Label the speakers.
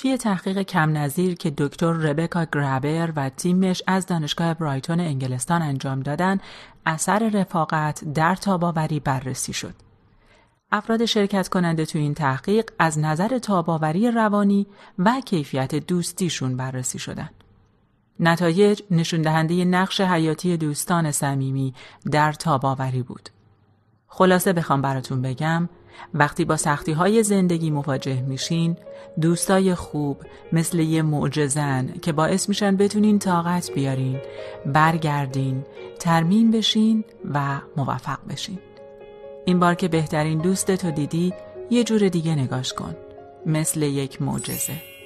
Speaker 1: توی تحقیق کم نظیر که دکتر ربکا گرابر و تیمش از دانشگاه برایتون انگلستان انجام دادن اثر رفاقت در تاباوری بررسی شد. افراد شرکت کننده تو این تحقیق از نظر تاباوری روانی و کیفیت دوستیشون بررسی شدن. نتایج نشون دهنده نقش حیاتی دوستان صمیمی در تاباوری بود. خلاصه بخوام براتون بگم وقتی با سختی های زندگی مواجه میشین دوستای خوب مثل یه معجزن که باعث میشن بتونین طاقت بیارین برگردین ترمیم بشین و موفق بشین. این بار که بهترین دوست تو دیدی یه جور دیگه نگاش کن مثل یک معجزه.